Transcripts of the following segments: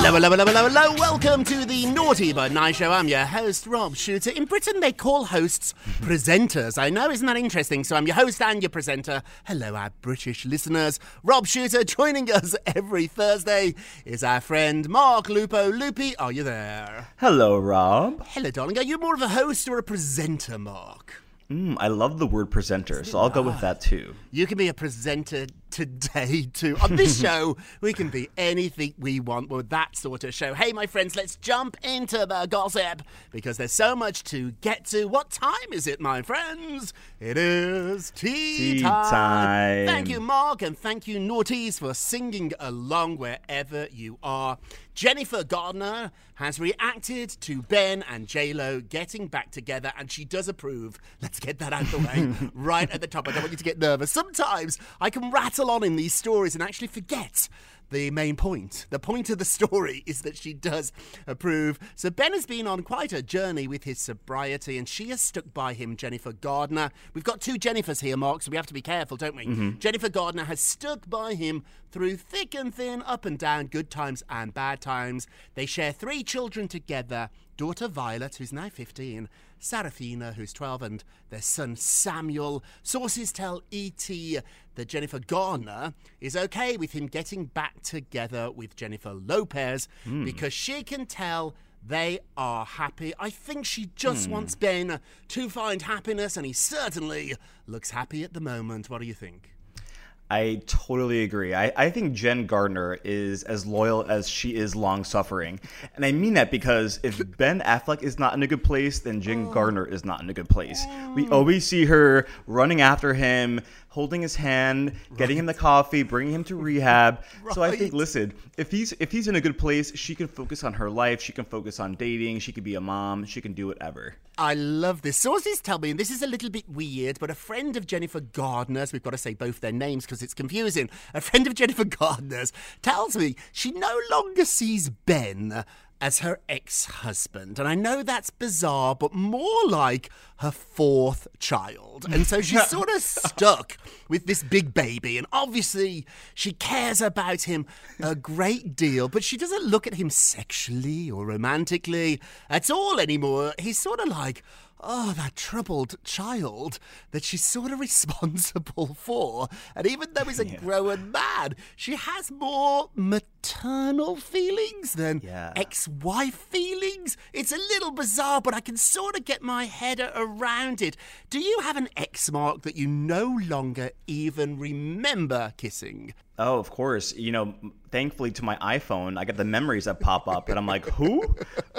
Hello, hello, hello, hello, hello. Welcome to the Naughty But Nice Show. I'm your host, Rob Shooter. In Britain, they call hosts presenters. I know, isn't that interesting? So I'm your host and your presenter. Hello, our British listeners. Rob Shooter joining us every Thursday is our friend Mark Lupo. Loopy, are you there? Hello, Rob. Hello, darling. Are you more of a host or a presenter, Mark? Mm, I love the word presenter, so I'll go with that too. You can be a presenter today too. On this show, we can be anything we want with that sort of show. Hey, my friends, let's jump into the gossip because there's so much to get to. What time is it, my friends? It is tea, Tea time. time. Thank you, Mark, and thank you, Naughties, for singing along wherever you are. Jennifer Gardner has reacted to Ben and J-Lo getting back together, and she does approve. Let's get that out of the way right at the top. I don't want you to get nervous. Sometimes I can rattle on in these stories and actually forget the main point. The point of the story is that she does approve. So Ben has been on quite a journey with his sobriety, and she has stuck by him, Jennifer Gardner. We've got two Jennifers here, Mark, so we have to be careful, don't we? Mm-hmm. Jennifer Gardner has stuck by him through thick and thin, up and down, good times and bad times. They share three children together daughter Violet, who's now 15, Seraphina, who's 12, and their son Samuel. Sources tell E.T. that Jennifer Garner is okay with him getting back together with Jennifer Lopez hmm. because she can tell they are happy. I think she just hmm. wants Ben to find happiness, and he certainly looks happy at the moment. What do you think? I totally agree. I, I think Jen Gardner is as loyal as she is long suffering. And I mean that because if Ben Affleck is not in a good place, then Jen oh. Gardner is not in a good place. We oh. always see her running after him, holding his hand, getting him the coffee, bringing him to rehab. So I think listen, if he's if he's in a good place, she can focus on her life, she can focus on dating, she can be a mom, she can do whatever. I love this. Sources tell me, and this is a little bit weird, but a friend of Jennifer Gardner's, we've got to say both their names because it's confusing. A friend of Jennifer Gardner's tells me she no longer sees Ben as her ex husband. And I know that's bizarre, but more like her fourth child. And so she's sort of stuck with this big baby. And obviously, she cares about him a great deal, but she doesn't look at him sexually or romantically at all anymore. He's sort of like, oh, that troubled child that she's sort of responsible for. And even though he's a grown man, she has more maternal feelings than Yeah. ex wife feelings. It's a little bizarre, but I can sort of get my head around it. Do you have an ex mark that you no longer even remember kissing? Oh, of course. You know, thankfully to my iPhone, I get the memories that pop up, and I'm like, who?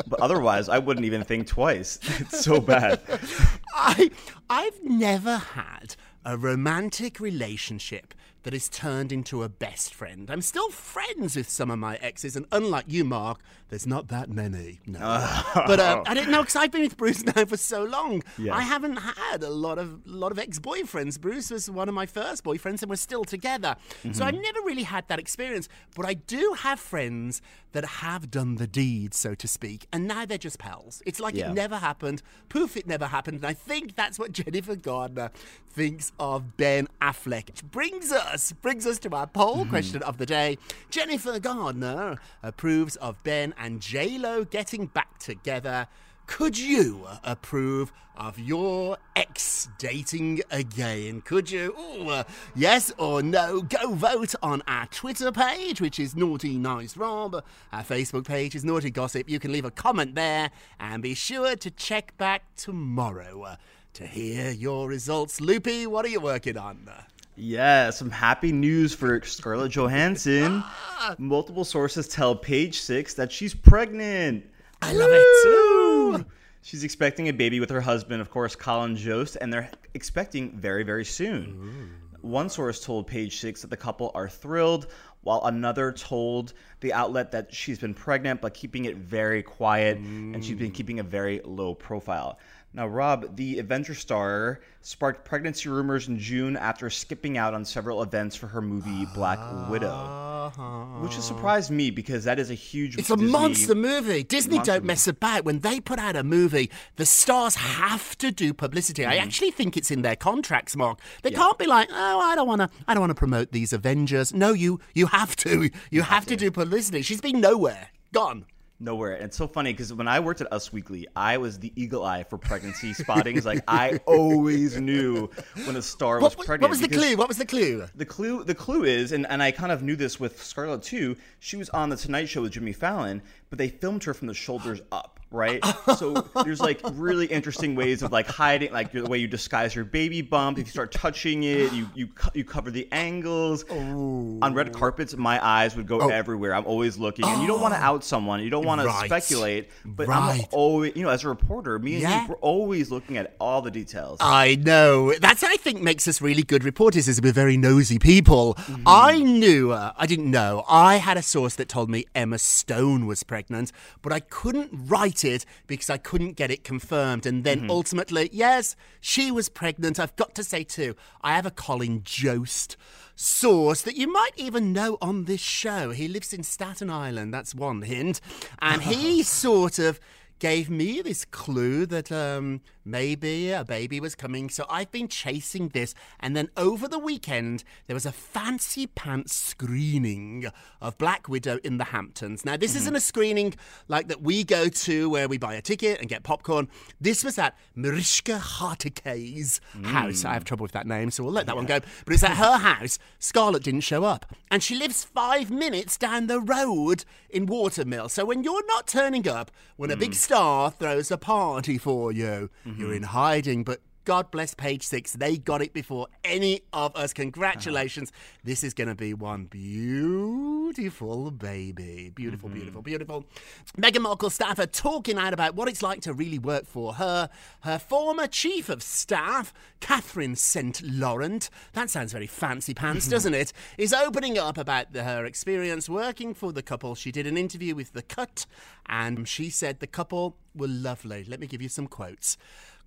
But otherwise, I wouldn't even think twice. It's so bad. I I've never had a romantic relationship that has turned into a best friend. I'm still friends with some of my exes, and unlike you, Mark, there's not that many. No, but uh, I didn't know because I've been with Bruce now for so long. Yeah. I haven't had a lot of lot of ex-boyfriends. Bruce was one of my first boyfriends, and we're still together. So I've never really had that experience. But I do have friends that have done the deed, so to speak, and now they're just pals. It's like Yeah. it never happened. Poof, it never happened. And I think that's what Jennifer Gardner thinks of Ben Affleck. Which brings us, brings us to our poll question of the day. Jennifer Gardner approves of Ben and J-Lo getting back together. Could you approve of your ex dating again? Could you? Ooh, uh, yes or no? Go vote on our Twitter page, which is Naughty Nice Rob. Our Facebook page is Naughty Gossip. You can leave a comment there and be sure to check back tomorrow to hear your results. Loopy, what are you working on? Yeah, some happy news for Scarlett Johansson. Multiple sources tell Page Six that she's pregnant. I love it too. She's expecting a baby with her husband, of course, Colin Jost, and they're expecting very, very soon. One source told Page Six that the couple are thrilled, while another told the outlet that she's been pregnant but keeping it very quiet, and she's been mm. keeping a very low profile. Now, Rob, the Avengers star, sparked pregnancy rumors in June after skipping out on several events for her movie Black Widow, which has surprised me because that is a huge. It's a monster movie. Disney Monster don't mess about. When they put out a movie, the stars have to do publicity. I mm-hmm. actually think it's in their contracts, Mark. They can't be like, "Oh, I don't want to I don't want to promote these Avengers." No, you you have to. You, have, to. do publicity. She's been nowhere. Gone. Nowhere. And it's so funny because when I worked at Us Weekly, I was the eagle eye for pregnancy spotting. Like I always knew when a star was What, pregnant. what was the clue? What was the clue? The clue, the clue is, and, and I kind of knew this with Scarlett too. She was on the Tonight Show with Jimmy Fallon, but they filmed her from the shoulders up, right? so there's like really interesting ways of like hiding, like the way you disguise your baby bump. If you start touching it, you you you cover the angles. On red carpets, my eyes would go everywhere. I'm always looking, and you don't want to out someone. You don't want to speculate. But I'm always, you know, as a reporter, me and Yeah. you, we're always looking at all the details. I know. That's I think makes us really good reporters is we're very nosy people. I knew, uh, I didn't know. I had a source that told me Emma Stone was pregnant, but I couldn't write it because I couldn't get it confirmed. And then mm-hmm. ultimately, yes, she was pregnant. I've got to say too, I have a Colin Jost source that you might even know on this show. He lives in Staten Island. That's one hint. And he sort of gave me this clue that um, maybe a baby was coming. So I've been chasing this. And then over the weekend, there was a fancy pants screening of Black Widow in the Hamptons. Now, this isn't mm-hmm. a screening like that we go to where we buy a ticket and get popcorn. This was at Mariska Hargitay's house. I have mm. trouble with that name, so we'll let that one go. But it's at her house. Scarlett didn't show up. And she lives five minutes down the road in Watermill. So when you're not turning up, when a big mm. Star throws a party for you, you're mm-hmm. in hiding. But God bless page six. They got it before any of us. Uh-huh. Congratulations. This is going to be one beautiful baby. Beautiful, mm-hmm. beautiful, beautiful. Meghan Markle staff are talking out about what it's like to really work for her. Her former chief of staff, Catherine St. Laurent, that sounds very fancy pants, mm-hmm. doesn't it? Is opening up about the- her experience working for the couple. She did an interview with The Cut and she said the couple were lovely. Let me give you some quotes.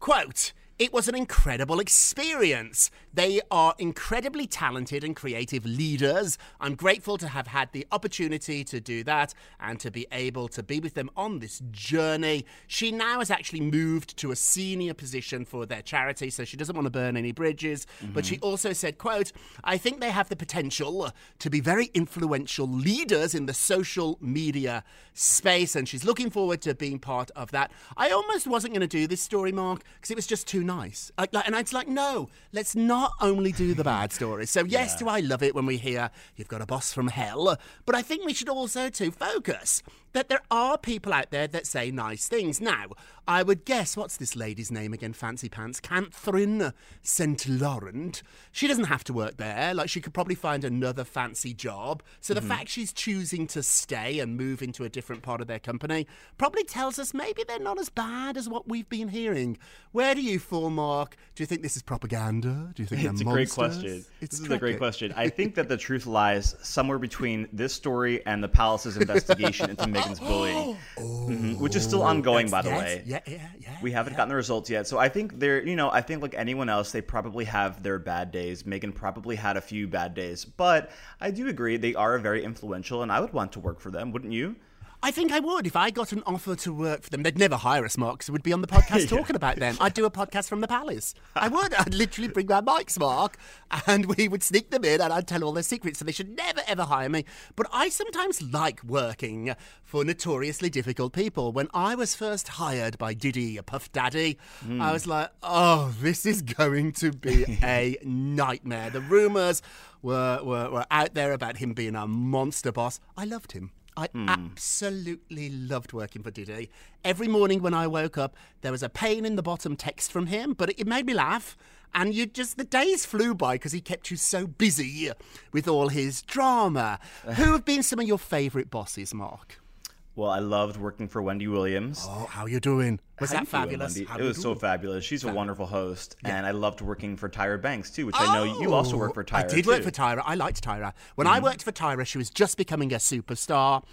Quote, It was an incredible experience. They are incredibly talented and creative leaders. I'm grateful to have had the opportunity to do that and to be able to be with them on this journey. She now has actually moved to a senior position for their charity, so she doesn't want to burn any bridges. But mm-hmm. she also said, quote, I think they have the potential to be very influential leaders in the social media space, and she's looking forward to being part of that. I almost wasn't going to do this story, Mark, because it was just too nice. Like, like, and it's like, no, let's not only do the bad stories. So, yes, do I love it when we hear you've got a boss from hell, but I think we should also, too, focus that there are people out there that say nice things. Now, I would guess, what's this lady's name again? Fancy Pants? Catherine St. Laurent. She doesn't have to work there. Like, she could probably find another fancy job. So the mm-hmm. fact she's choosing to stay and move into a different part of their company probably tells us maybe they're not as bad as what we've been hearing. Where do you fall, Mark? Do you think this is propaganda? Do you think It's a they're great monsters? question. It's this is a great question. I think that the truth lies somewhere between this story and the palace's investigation into Bullying, Mhm, which is still ongoing, by the way. Yeah, yeah, yeah. We haven't gotten the results yet. So I think they're, you know, I think like anyone else, they probably have their bad days. Meghan probably had a few bad days. But I do agree they are very influential and I would want to work for them, wouldn't you? I think I would. If I got an offer to work for them, they'd never hire us, Mark, 'cause we'd be on the podcast talking about them. I'd do a podcast from the palace. I would. I'd literally bring my mics, Mark, and we would sneak them in and I'd tell all their secrets. So they should never, ever hire me. But I sometimes like working for notoriously difficult people. When I was first hired by Diddy, Puff Daddy, I hmm. was like, oh, this is going to be a nightmare. The rumours were, were, were out there about him being a monster boss. I loved him. I hmm. absolutely loved working for Diddy. Every morning when I woke up, there was a pain in the bottom text from him, but it, it made me laugh. And you just, the days flew by because he kept you so busy with all his drama. Who have been some of your favourite bosses, Mark? Well, I loved working for Wendy Williams. Oh, how you doing? Was How that you doing, fabulous? It you was so fabulous. She's a wonderful host, and I loved working for Tyra Banks too, which I know you oh, also work for Tyra. Oh, I did work for Tyra. I liked Tyra. When I mm-hmm. worked for Tyra, she was just becoming a superstar.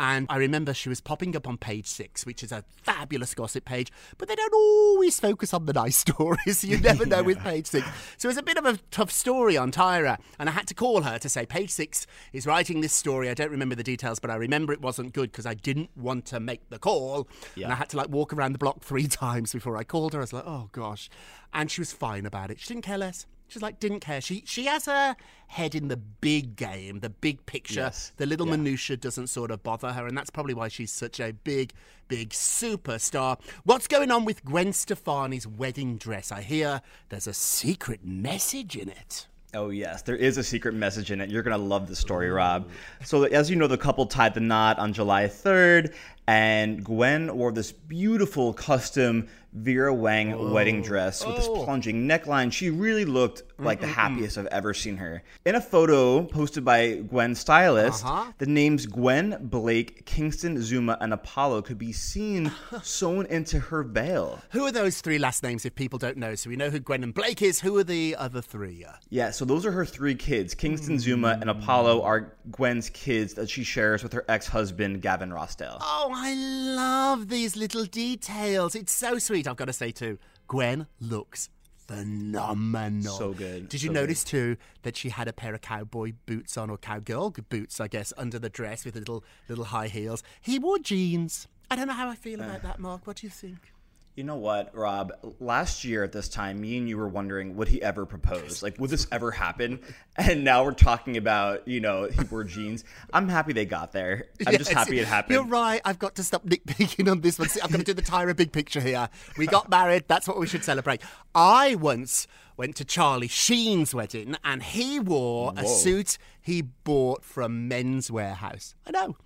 And I remember she was popping up on page six, which is a fabulous gossip page, but they don't always focus on the nice stories. You never know with page six. So it was a bit of a tough story on Tyra. And I had to call her to say, page six is writing this story. I don't remember the details, but I remember it wasn't good because I didn't want to make the call. And I had to like walk around the block three times before I called her. I was like, oh gosh. And she was fine about it. She didn't care less. She's like, didn't care. She she has her head in the big game, the big picture. Yes. The little Yeah. minutia doesn't sort of bother her, and that's probably why she's such a big, big superstar. What's going on with Gwen Stefani's wedding dress? I hear there's a secret message in it. Oh yes, there is a secret message in it. You're gonna love the story, Rob. So as you know, the couple tied the knot on July 3rd, and Gwen wore this beautiful custom Vera Wang wedding oh. dress with this oh. plunging neckline. She really looked mm, like the mm, mm. happiest I've ever seen her. In a photo posted by Gwen's stylist, uh-huh. the names Gwen, Blake, Kingston, Zuma, and Apollo could be seen sewn into her veil. Who are those three last names if people don't know? So we know who Gwen and Blake is. Who are the other three? Yeah, so those are her three kids. Kingston, Zuma, and hmm. Apollo are Gwen's kids that she shares with her ex-husband Gavin Rossdale. Oh, I love these little details. It's so sweet. I've got to say too, Gwen looks phenomenal. So good, Did you so notice too that she had a pair of cowboy boots on, or cowgirl boots, I guess, under the dress with the little little high heels? He wore jeans. I don't know how I feel uh. about that, Mark. What do you think? You know what, Rob? Last year at this time, me and you were wondering, would he ever propose? Like, would this ever happen? And now we're talking about, you know, he wore jeans. I'm happy they got there. I'm just happy it happened. You're right. I've got to stop nitpicking on this one. See, I've got to do the Tyra big picture here. We got married. That's what we should celebrate. I once went to Charlie Sheen's wedding, and he wore a suit he bought from Men's Wearhouse. I know.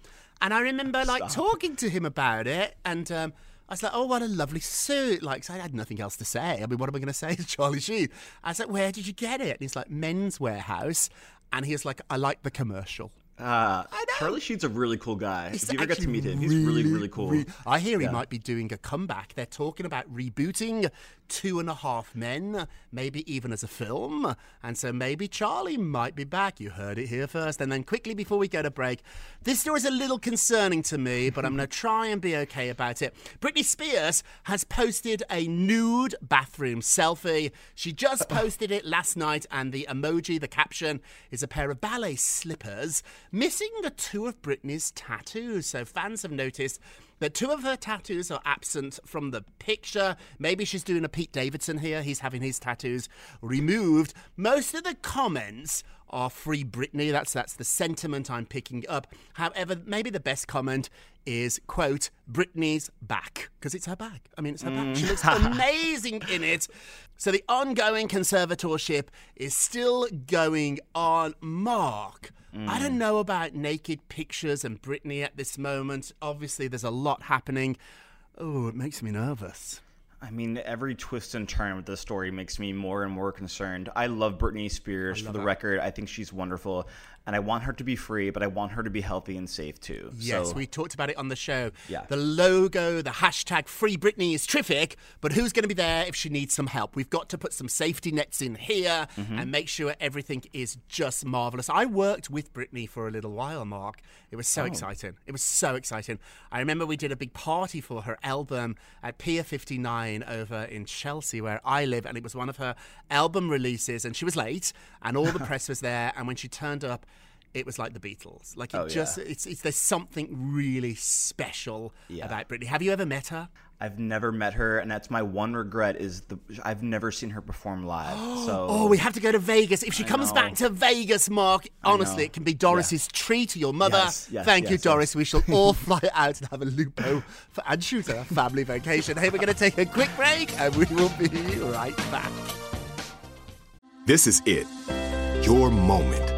And I remember like talking to him about it, and um, I was like, "Oh, what a lovely suit!" Like, so I had nothing else to say. I mean, what am I going to say to Charlie Sheen? I was like, "Where did you get it?" And he's like, "Men's Wearhouse," and he was like, "I like the commercial." Uh. Charlie Sheen's a really cool guy. He's if you ever get to meet him, he's really, really cool. re- I hear he might be doing a comeback. They're talking about rebooting Two and a Half Men, maybe even as a film. And so maybe Charlie might be back. You heard it here first. And then quickly before we go to break, this story is a little concerning to me, but I'm going to try and be okay about it. Britney Spears has posted a nude bathroom selfie. She just posted it last night, and the emoji, the caption, is a pair of ballet slippers missing the two of Britney's tattoos. So fans have noticed that two of her tattoos are absent from the picture. Maybe she's doing a Pete Davidson here. He's having his tattoos removed. Most of the comments are free Britney. That's that's the sentiment I'm picking up. However, maybe the best comment is quote Britney's back because it's her back. I mean, it's her back. She looks mm. amazing in it. So the ongoing conservatorship is still going on. Mark. I don't know about naked pictures and Britney at this moment. Obviously, there's a lot happening. Oh, it makes me nervous. I mean, every twist and turn with this story makes me more and more concerned. I love Britney Spears. For the record, I think she's wonderful, and I want her to be free, but I want her to be healthy and safe too. Yes, so, we talked about it on the show. Yeah. The logo, the hashtag Free Britney is terrific, but who's going to be there if she needs some help? We've got to put some safety nets in here Mm-hmm. and make sure everything is just marvelous. I worked with Britney for a little while, Mark. It was Oh. so exciting. It was so exciting. I remember we did a big party for her album at Pier 59 over in Chelsea, where I live, and it was one of her album releases, and she was late, and all the press was there, and when she turned up, it was like the Beatles. Like it Oh, yeah. just it's, it's there's something really special Yeah. about Britney. Have you ever met her? I've never met her, and that's my one regret is the I've never seen her perform live. So Oh, we have to go to Vegas. If she I comes know. back to Vegas, Mark, honestly, it can be Doris's treat to your mother. Yes, yes, Thank you, yes, Doris. yes. We shall all fly out and have a Lupo for, and shoot a family vacation. Hey, we're going to take a quick break, and we will be right back. This is it. Your moment.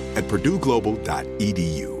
at purdueglobal.edu.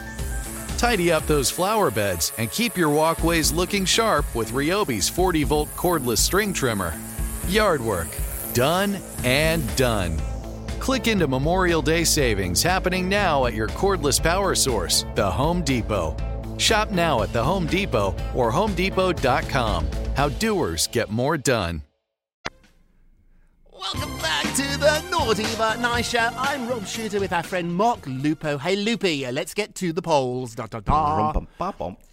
Tidy up those flower beds and keep your walkways looking sharp with Ryobi's 40 volt cordless string trimmer. Yard work, done and done. Click into Memorial Day savings happening now at your cordless power source, the Home Depot. Shop now at the Home Depot or HomeDepot.com. How doers get more done. Welcome back to the Naughty But Nice Show. I'm Rob Shooter with our friend Mark Lupo. Hey, Loopy, uh, let's get to the polls. Da, da, da.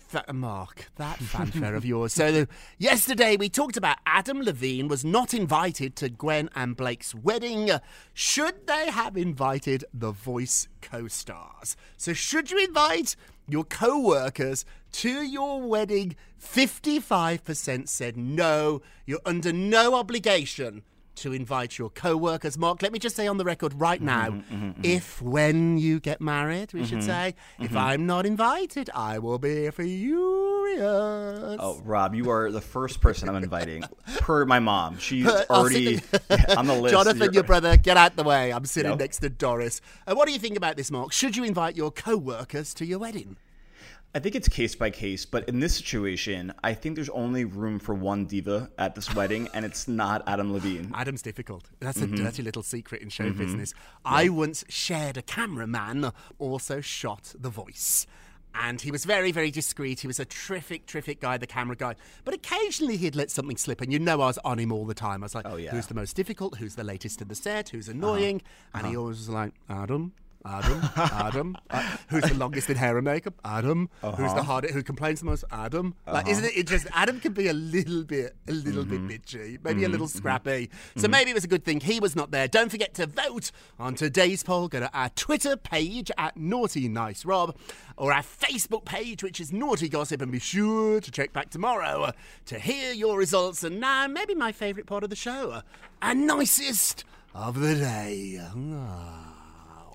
Fa- Mark, that fanfare of yours. So, yesterday we talked about Adam Levine was not invited to Gwen and Blake's wedding. Uh, Should they have invited the voice co stars? So, should you invite your co workers to your wedding? 55% said no. You're under no obligation to invite your co-workers. Mark, let me just say on the record right mm-hmm, now, mm-hmm, mm-hmm. if when you get married, we should say, if I'm not invited, I will be furious. Oh, Rob, you are the first person I'm inviting. Per my mom, she's Per- already on the list. Jonathan, You're- your brother, get out the way. I'm sitting next to Doris. Uh, what do you think about this, Mark? Should you invite your co-workers to your wedding? I think it's case by case, but in this situation, I think there's only room for one diva at this wedding, and it's not Adam Levine. Adam's difficult. That's Mm-hmm. a dirty little secret in show mm-hmm. business. I once shared a cameraman, also shot the voice. And he was very, very discreet. He was a terrific, terrific guy, the camera guy. But occasionally he'd let something slip, and you know I was on him all the time. I was like, Oh, yeah. who's the most difficult? Who's the latest in the set? Who's uh-huh. annoying? And he uh-huh. always was like, Adam, Adam, Adam. Uh, who's the longest in hair and makeup? Adam. Uh-huh. Who's the hardest? Who complains the most? Adam. Like, uh-huh. isn't it? It just Adam can be a little bit, a little bit mm-hmm. bitchy, maybe a mm-hmm. little mm-hmm. scrappy. So maybe it was a good thing he was not there. Don't forget to vote on today's poll. Go to our Twitter page at Naughty Nice Rob, or our Facebook page, which is Naughty Gossip, and be sure to check back tomorrow to hear your results. And now, maybe my favourite part of the show, our nicest of the day. Ah.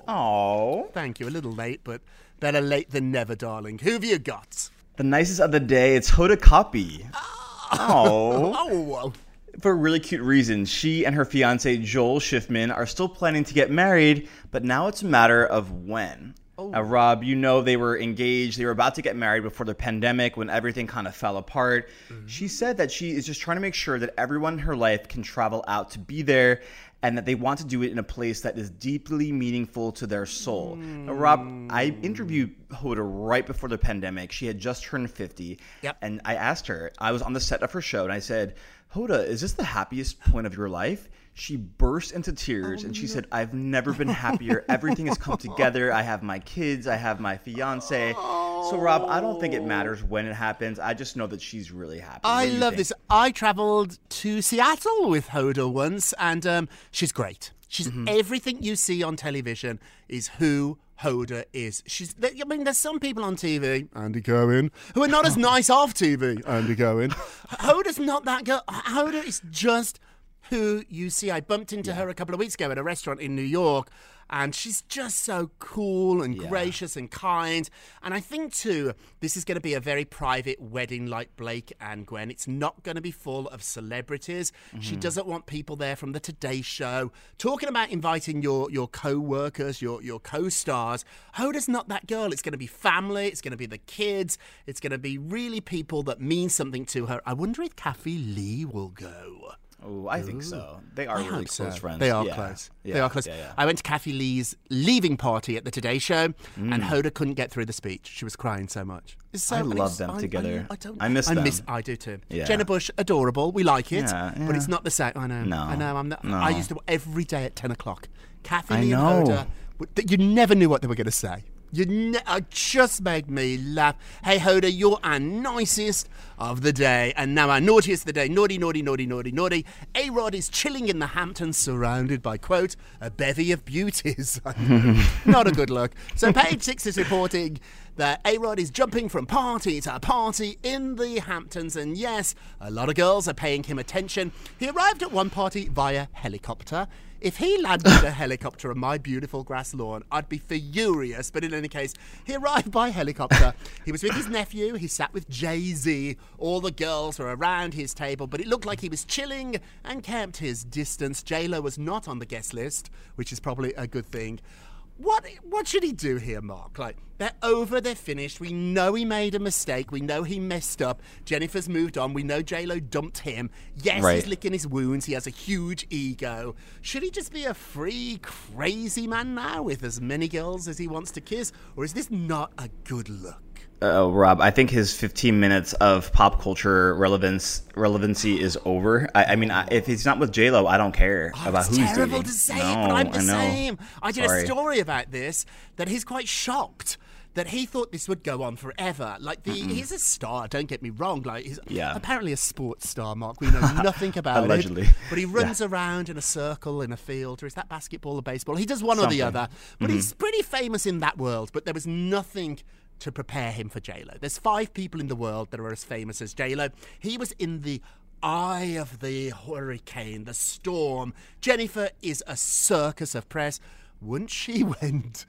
Oh, Thank you. A little late, but better late than never, darling. Who have you got? the nicest of the day. It's Hoda Kotb. Ah. Oh, Oh, for a really cute reason. She and her fiance Joel Schiffman are still planning to get married, but now it's a matter of when. Now, Rob, you know they were engaged. They were about to get married before the pandemic when everything kind of fell apart. Mm-hmm. She said that she is just trying to make sure that everyone in her life can travel out to be there and that they want to do it in a place that is deeply meaningful to their soul. Now, Rob, I interviewed Hoda right before the pandemic. She had just turned 50. Yep. And I asked her, I was on the set of her show, and I said, Hoda, is this the happiest point of your life? She burst into tears and she said, I've never been happier. Everything has come together. I have my kids, I have my fiance. So, Rob, I don't think it matters when it happens. I just know that she's really happy. I What do you love think? this. I travelled to Seattle with Hoda once, and um, she's great. She's Mm-hmm. everything you see on television is who Hoda is. She's. I mean, there's some people on TV, Andy Cohen, who are not as nice off TV. Andy Cohen. Hoda's not that girl. Hoda is just who you see. I bumped into her a couple of weeks ago at a restaurant in New York. And she's just so cool and gracious and kind. And I think, too, this is going to be a very private wedding like Blake and Gwen. It's not going to be full of celebrities. She mm-hmm. doesn't want people there from the Today Show. Talking about inviting your, your co workers, your, your co stars, Hoda's not that girl. It's going to be family, it's going to be the kids, it's going to be really people that mean something to her. I wonder if Kathie Lee will go. Oh, I think so. They are I really hope so. close friends. They are Yeah. close. Yeah. They are close. Yeah. I went to Kathie Lee's leaving party at the Today Show, and Mm. Hoda couldn't get through the speech. She was crying so much. It's so, I love them I- I- together. I, don't. I miss I them. miss. I do too. Jenna Bush, adorable. We like it, but it's not the same. I know. No. I know. I'm not. No. I used to every day at ten o'clock. Kathie I Lee and Hoda. You never knew what they were going to say. You ne- uh, just made me laugh. Hey, Hoda, you're our nicest of the day. And now our naughtiest of the day. Naughty, naughty, naughty, naughty, naughty. A-Rod is chilling in the Hamptons surrounded by, quote, a bevy of beauties. Not a good look. So page six is reporting that A-Rod is jumping from party to party in the Hamptons. And yes, a lot of girls are paying him attention. He arrived at one party via helicopter. If he landed a helicopter on my beautiful grass lawn, I'd be furious. But in any case, he arrived by helicopter. he was with his nephew. He sat with Jay Z. All the girls were around his table, but it looked like he was chilling and kept his distance. J Lo was not on the guest list, which is probably a good thing. What what should he do here, Mark? Like they're over, they're finished. We know he made a mistake. We know he messed up. Jennifer's moved on. We know J Lo dumped him. Yes, he's licking his wounds. He has a huge ego. Should he just be a free, crazy man now with as many girls as he wants to kiss, or is this not a good look? Uh, Rob, I think his 15 minutes of pop culture relevance relevancy is over. I, I mean, I, if he's not with J Lo, I don't care Oh, about who's terrible dating. to say no, but I'm the I same. I did Sorry. a story about this that he's quite shocked that he thought this would go on forever. Like the he's a star. Don't get me wrong. Like he's Yeah. apparently a sports star. Mark, we know nothing about Allegedly. it. But he runs around in a circle in a field, or is that basketball or baseball? He does one or the other. But he's pretty famous in that world. But there was nothing. To prepare him for J Lo. There's five people in the world that are as famous as J Lo. He was in the eye of the hurricane, the storm. Jennifer is a circus of press. Once she went.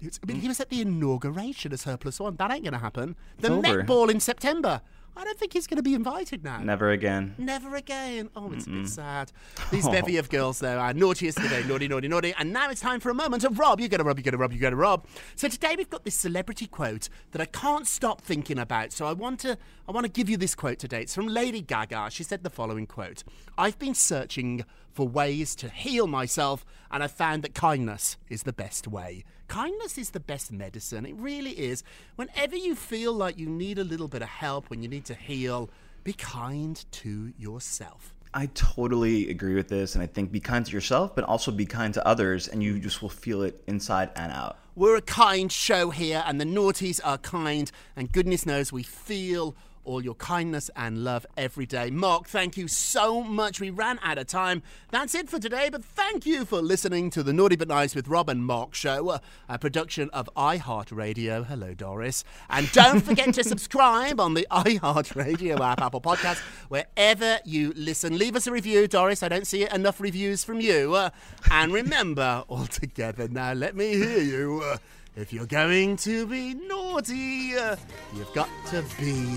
It's- I mean, he was at the inauguration as her plus one. That ain't going to happen. The Met. Ball in September. I don't think he's going to be invited now. Never again. Never again. Oh, it's a bit sad. These oh. bevy of girls, though, are naughtiest today. Naughty, naughty, naughty. And now it's time for a moment of Rob. You gotta Rob, you gotta Rob, you gotta Rob. So today we've got this celebrity quote that I can't stop thinking about. So I want to I want to give you this quote today. It's from Lady Gaga. She said the following quote. I've been searching for ways to heal myself, and I found that kindness is the best way. Kindness is the best medicine. It really is. Whenever you feel like you need a little bit of help, when you need to heal, be kind to yourself. I totally agree with this, and I think be kind to yourself, but also be kind to others, and you just will feel it inside and out. We're a kind show here, and the naughties are kind, and goodness knows we feel all your kindness and love every day. Mark, thank you so much. We ran out of time. That's it for today, but thank you for listening to the Naughty But Nice with Rob and Mark show, a, a production of iHeartRadio. Hello, Doris. And don't forget to subscribe on the iHeartRadio app, Apple Podcast, wherever you listen. Leave us a review, Doris. I don't see enough reviews from you. Uh, and remember, all together now, let me hear you. Uh, if you're going to be naughty, uh, you've got to be.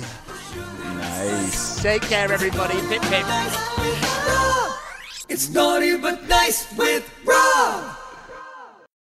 Nice. Take care, everybody. Pip, pip. It's naughty but nice with Rob.